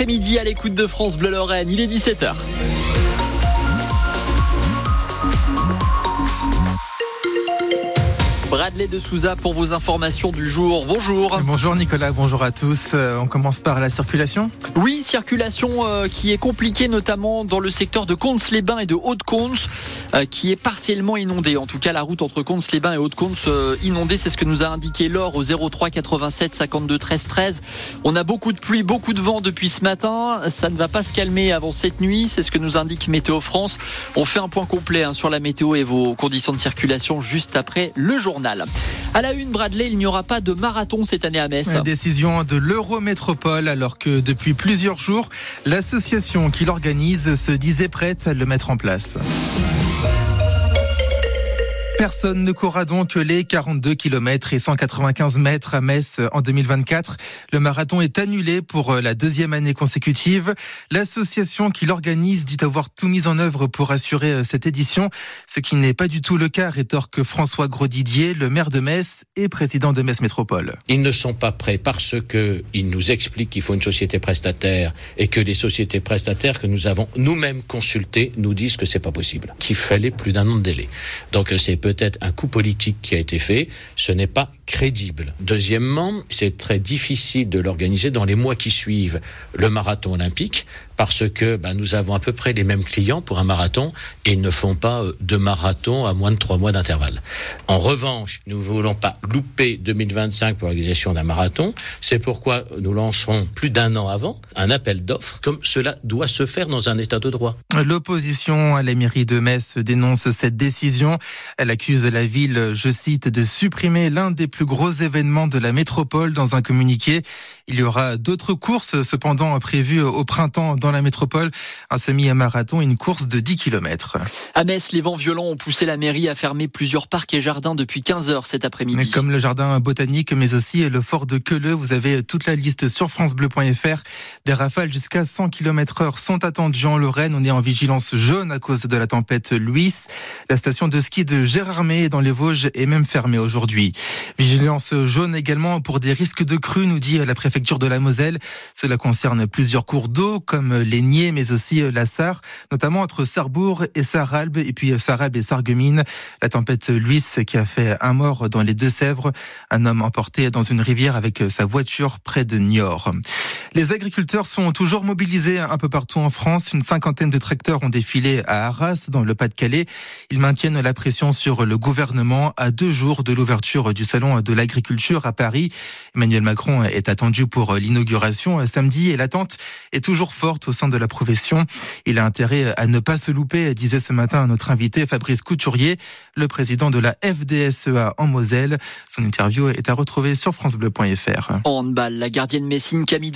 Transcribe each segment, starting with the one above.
après-midi à l'écoute de France Bleu Lorraine. Il est 17h. Bradley de Souza pour vos informations du jour. Bonjour. Bonjour Nicolas, bonjour à tous. Euh, on commence par la circulation Oui, circulation euh, qui est compliquée notamment dans le secteur de Comps-les-Bains et de Haute-Comps euh, qui est partiellement inondée. En tout cas, la route entre Comps-les-Bains et Haute-Comps inondée, c'est ce que nous a indiqué Laure au 03 87 52 13 13. On a beaucoup de pluie, beaucoup de vent depuis ce matin. Ça ne va pas se calmer avant cette nuit. C'est ce que nous indique Météo France. On fait un point complet hein, sur la météo et vos conditions de circulation juste après le journal. À la une, Bradley, il n'y aura pas de marathon cette année à Metz. Décision de l'Eurométropole, alors que depuis plusieurs jours, l'association qui l'organise se disait prête à le mettre en place. Personne ne courra donc les 42 km et 195 mètres à Metz en 2024. Le marathon est annulé pour la deuxième année consécutive. L'association qui l'organise dit avoir tout mis en œuvre pour assurer cette édition, ce qui n'est pas du tout le cas, rétorque François Grosdidier, le maire de Metz et président de Metz Métropole. Ils ne sont pas prêts parce que ils nous expliquent qu'il faut une société prestataire et que les sociétés prestataires que nous avons nous-mêmes consultées nous disent que c'est pas possible, qu'il fallait plus d'un an de délai. Donc c'est peut-être un coup politique qui a été fait, ce n'est pas crédible. Deuxièmement, c'est très difficile de l'organiser dans les mois qui suivent le marathon olympique parce que ben, nous avons à peu près les mêmes clients pour un marathon et ils ne font pas euh, de marathon à moins de trois mois d'intervalle. En revanche, nous ne voulons pas louper 2025 pour l'organisation d'un marathon. C'est pourquoi nous lancerons plus d'un an avant un appel d'offres, comme cela doit se faire dans un état de droit. L'opposition à la mairie de Metz dénonce cette décision. Elle accuse la ville, je cite, de supprimer l'un des plus gros événements de la métropole dans un communiqué. Il y aura d'autres courses cependant prévues au printemps dans la métropole, un semi-marathon et une course de 10 km. À Metz, les vents violents ont poussé la mairie à fermer plusieurs parcs et jardins depuis 15 heures cet après-midi. Comme le jardin botanique, mais aussi le fort de Queuleux. Vous avez toute la liste sur francebleu.fr. Des rafales jusqu'à 100 km heure sont attendues en Lorraine. On est en vigilance jaune à cause de la tempête Louis. La station de ski de Gérardmer dans les Vosges est même fermée aujourd'hui. Vigilance jaune également pour des risques de crue, nous dit la préfecture de la Moselle. Cela concerne plusieurs cours d'eau comme Niais, mais aussi la Sarre, notamment entre Sarrebourg et Sarralbe, et puis Sarralbe et Sarreguemines. La tempête Louis qui a fait un mort dans les Deux-Sèvres, un homme emporté dans une rivière avec sa voiture près de Niort. Les agriculteurs sont toujours mobilisés un peu partout en France. Une cinquantaine de tracteurs ont défilé à Arras, dans le Pas-de-Calais. Ils maintiennent la pression sur le gouvernement à deux jours de l'ouverture du salon de l'agriculture à Paris. Emmanuel Macron est attendu pour l'inauguration samedi et l'attente est toujours forte au sein de la profession. Il a intérêt à ne pas se louper, disait ce matin notre invité Fabrice Couturier, le président de la FDSEA en Moselle. Son interview est à retrouver sur francebleu.fr. La gardienne Messine Camille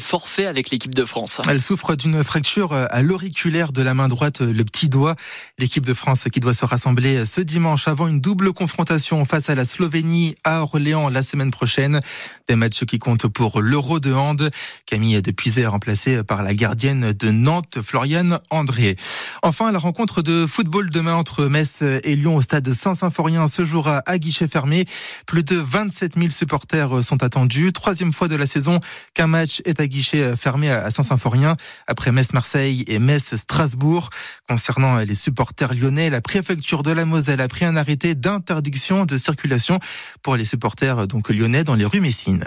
Forfait avec l'équipe de France. Elle souffre d'une fracture à l'auriculaire de la main droite, le petit doigt. L'équipe de France qui doit se rassembler ce dimanche avant une double confrontation face à la Slovénie à Orléans la semaine prochaine. Des matchs qui comptent pour l'Euro de hand. Camille Depuisé est remplacée par la gardienne de Nantes, Floriane André. Enfin, la rencontre de football demain entre Metz et Lyon au stade Saint-Symphorien se jouera à guichet fermé. Plus de 27 000 supporters sont attendus. Troisième fois de la saison qu'un match est à guichet fermé à Saint-Symphorien après Metz-Marseille et Metz-Strasbourg. Concernant les supporters lyonnais, la préfecture de la Moselle a pris un arrêté d'interdiction de circulation pour les supporters donc lyonnais dans les rues Messines.